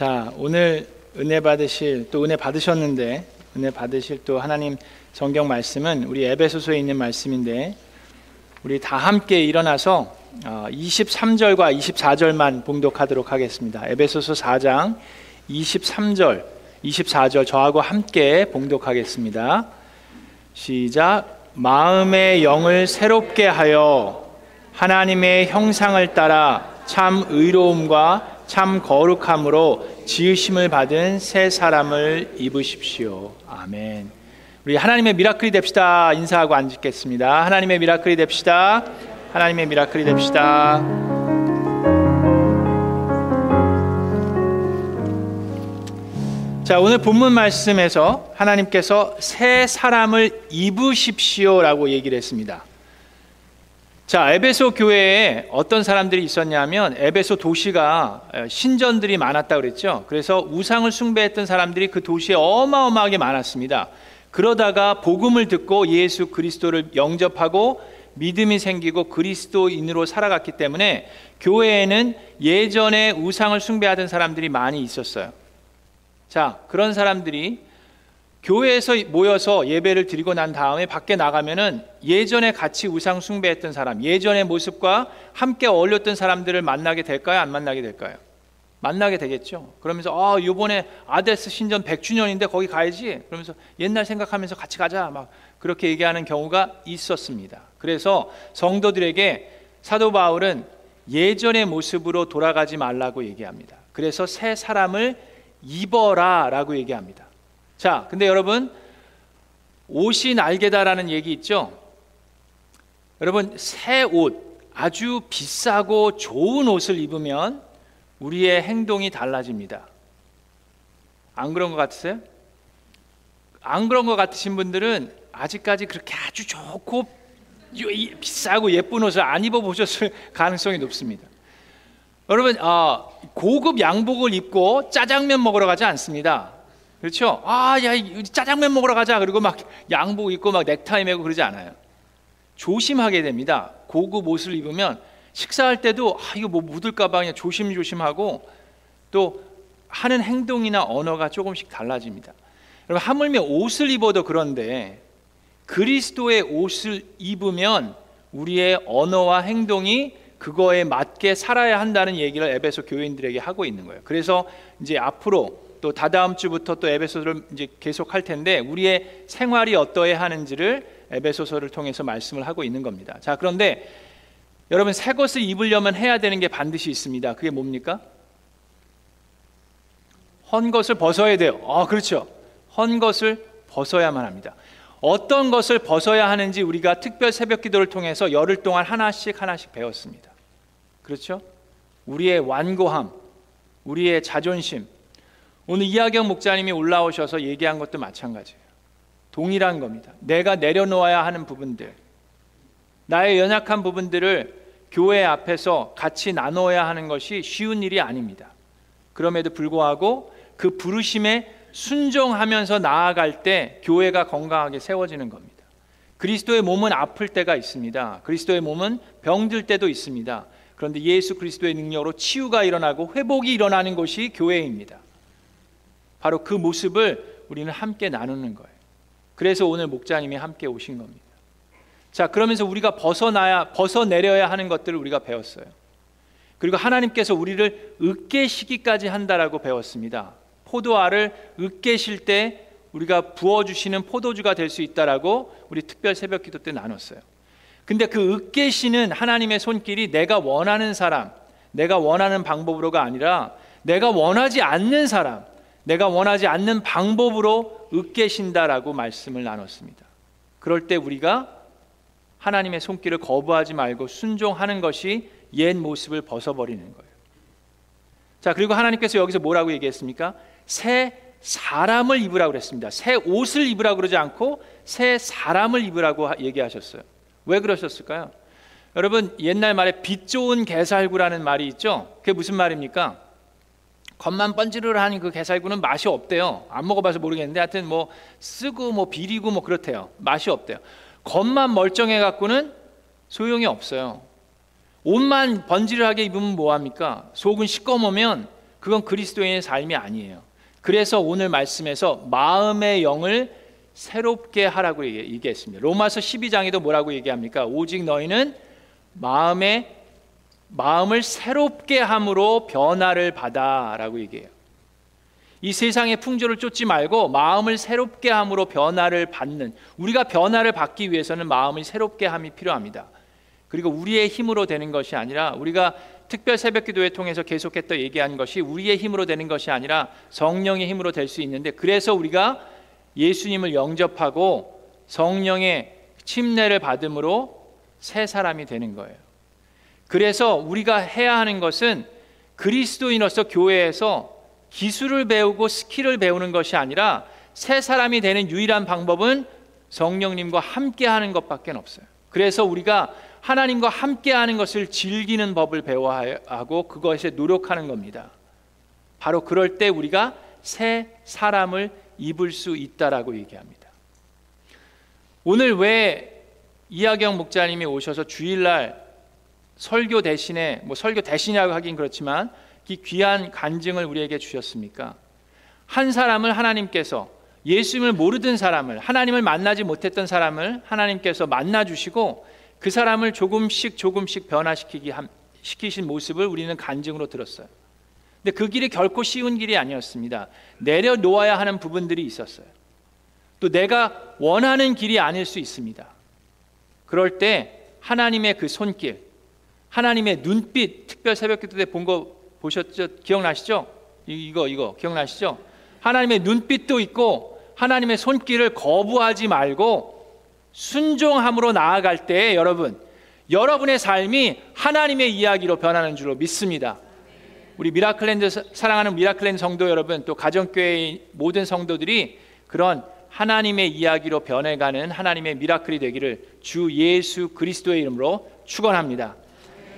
자, 오늘 은혜 받으실 또 은혜 받으셨는데 은혜 받으실 또 하나님 성경 말씀은 우리 에베소서에 있는 말씀인데 우리 다 함께 일어나서 23절과 어, 24절만 봉독하도록 하겠습니다. 에베소서 4장 23절, 24절 저하고 함께 봉독하겠습니다. 시작. 마음의 영을 새롭게 하여 하나님의 형상을 따라 참 의로움과 참 거룩함으로 지으심을 받은 새 사람을 입으십시오. 아멘. 우리 하나님의 미라클이 됩시다. 인사하고 앉겠습니다. 하나님의 미라클이 됩시다. 하나님의 미라클이 됩시다. 자, 오늘 본문 말씀에서 하나님께서 새 사람을 입으십시오라고 얘기를 했습니다. 자, 에베소 교회에 어떤 사람들이 있었냐면 에베소 도시가 신전들이 많았다 그랬죠. 그래서 우상을 숭배했던 사람들이 그 도시에 어마어마하게 많았습니다. 그러다가 복음을 듣고 예수 그리스도를 영접하고 믿음이 생기고 그리스도인으로 살아갔기 때문에 교회에는 예전에 우상을 숭배하던 사람들이 많이 있었어요. 자, 그런 사람들이 교회에서 모여서 예배를 드리고 난 다음에 밖에 나가면은 예전에 같이 우상 숭배했던 사람, 예전의 모습과 함께 어울렸던 사람들을 만나게 될까요? 안 만나게 될까요? 만나게 되겠죠. 그러면서 아, 요번에 아데스 신전 100주년인데 거기 가야지. 그러면서 옛날 생각하면서 같이 가자. 막 그렇게 얘기하는 경우가 있었습니다. 그래서 성도들에게 사도 바울은 예전의 모습으로 돌아가지 말라고 얘기합니다. 그래서 새 사람을 입어라라고 얘기합니다. 자, 근데 여러분 옷이 날개다라는 얘기 있죠? 여러분 새 옷, 아주 비싸고 좋은 옷을 입으면 우리의 행동이 달라집니다. 안 그런 것 같으세요? 안 그런 것 같으신 분들은 아직까지 그렇게 아주 좋고 비싸고 예쁜 옷을 안 입어 보셨을 가능성이 높습니다. 여러분, 어, 고급 양복을 입고 짜장면 먹으러 가지 않습니다. 그렇죠? 아, 야, 짜장면 먹으러 가자. 그리고 막 양복 입고 막 넥타이 메고 그러지 않아요. 조심하게 됩니다. 고급 옷을 입으면 식사할 때도 아, 이거 뭐 묻을까봐 그냥 조심조심하고 또 하는 행동이나 언어가 조금씩 달라집니다. 여러분, 하물며 옷을 입어도 그런데 그리스도의 옷을 입으면 우리의 언어와 행동이 그거에 맞게 살아야 한다는 얘기를 에베소 교인들에게 하고 있는 거예요. 그래서 이제 앞으로 또 다다음 주부터 또 에베소서를 이제 계속 할 텐데 우리의 생활이 어떠해야 하는지를 에베소서를 통해서 말씀을 하고 있는 겁니다. 자, 그런데 여러분 새 것을 입으려면 해야 되는 게 반드시 있습니다. 그게 뭡니까? 헌 것을 벗어야 돼요. 아, 그렇죠. 헌 것을 벗어야만 합니다. 어떤 것을 벗어야 하는지 우리가 특별 새벽 기도를 통해서 열흘 동안 하나씩 하나씩 배웠습니다. 그렇죠? 우리의 완고함, 우리의 자존심, 오늘 이하경 목사님이 올라오셔서 얘기한 것도 마찬가지예요. 동일한 겁니다. 내가 내려놓아야 하는 부분들, 나의 연약한 부분들을 교회 앞에서 같이 나눠야 하는 것이 쉬운 일이 아닙니다. 그럼에도 불구하고 그 부르심에 순종하면서 나아갈 때 교회가 건강하게 세워지는 겁니다. 그리스도의 몸은 아플 때가 있습니다. 그리스도의 몸은 병들 때도 있습니다. 그런데 예수 그리스도의 능력으로 치유가 일어나고 회복이 일어나는 것이 교회입니다. 바로 그 모습을 우리는 함께 나누는 거예요. 그래서 오늘 목자님이 함께 오신 겁니다. 자, 그러면서 우리가 벗어나야 벗어내려야 하는 것들을 우리가 배웠어요. 그리고 하나님께서 우리를 으깨시기까지 한다라고 배웠습니다. 포도알을 으깨실 때 우리가 부어 주시는 포도주가 될 수 있다라고 우리 특별 새벽 기도 때 나눴어요. 근데 그 으깨시는 하나님의 손길이 내가 원하는 사람, 내가 원하는 방법으로가 아니라 내가 원하지 않는 사람, 내가 원하지 않는 방법으로 으깨신다라고 말씀을 나눴습니다. 그럴 때 우리가 하나님의 손길을 거부하지 말고 순종하는 것이 옛 모습을 벗어버리는 거예요. 자, 그리고 하나님께서 여기서 뭐라고 얘기했습니까? 새 사람을 입으라고 그랬습니다. 새 옷을 입으라고 그러지 않고 새 사람을 입으라고 얘기하셨어요. 왜 그러셨을까요? 여러분, 옛날 말에 빛 좋은 개살구라는 말이 있죠? 그게 무슨 말입니까? 겉만 번지르르한 그 게살구는 맛이 없대요. 안 먹어봐서 모르겠는데 하여튼 뭐 쓰고 뭐 비리고 뭐 그렇대요. 맛이 없대요. 겉만 멀쩡해 갖고는 소용이 없어요. 옷만 번지르하게 입으면 뭐 합니까? 속은 시꺼매면 그건 그리스도인의 삶이 아니에요. 그래서 오늘 말씀에서 마음의 영을 새롭게 하라고 얘기했습니다. 로마서 12장에도 뭐라고 얘기합니까? 오직 너희는 마음의 마음을 새롭게 함으로 변화를 받아라고 얘기해요. 이 세상의 풍조를 쫓지 말고 마음을 새롭게 함으로 변화를 받는 우리가 변화를 받기 위해서는 마음을 새롭게 함이 필요합니다. 그리고 우리의 힘으로 되는 것이 아니라 우리가 특별 새벽 기도회 통해서 계속했던 얘기한 것이 우리의 힘으로 되는 것이 아니라 성령의 힘으로 될 수 있는데 그래서 우리가 예수님을 영접하고 성령의 침례를 받음으로 새 사람이 되는 거예요. 그래서 우리가 해야 하는 것은 그리스도인으로서 교회에서 기술을 배우고 skill을 배우는 것이 아니라 새 사람이 되는 유일한 방법은 성령님과 함께 하는 것밖에 없어요. 그래서 우리가 하나님과 함께 하는 것을 즐기는 법을 배워야 하고 그것에 노력하는 겁니다. 바로 그럴 때 우리가 새 사람을 입을 수 있다라고 얘기합니다. 오늘 왜 이하경 목자님이 오셔서 주일날 설교 대신에 뭐 설교 대신이라고 하긴 그렇지만 이 귀한 간증을 우리에게 주셨습니까? 한 사람을 하나님께서 예수님을 모르던 사람을 하나님을 만나지 못했던 사람을 하나님께서 만나 주시고 그 사람을 조금씩 조금씩 변화시키기 시키신 모습을 우리는 간증으로 들었어요. 근데 그 길이 결코 쉬운 길이 아니었습니다. 내려놓아야 하는 부분들이 있었어요. 또 내가 원하는 길이 아닐 수 있습니다. 그럴 때 하나님의 그 손길, 하나님의 눈빛 특별 새벽 기도 때 본 거 보셨죠? 기억나시죠? 이거 이거 기억나시죠? 하나님의 눈빛도 있고 하나님의 손길을 거부하지 말고 순종함으로 나아갈 때 여러분 여러분의 삶이 하나님의 이야기로 변하는 줄로 믿습니다. 우리 미라클랜드 사랑하는 미라클랜드 성도 여러분 또 가정교회의 모든 성도들이 그런 하나님의 이야기로 변해가는 하나님의 miracle이 되기를 주 예수 그리스도의 이름으로 축원합니다.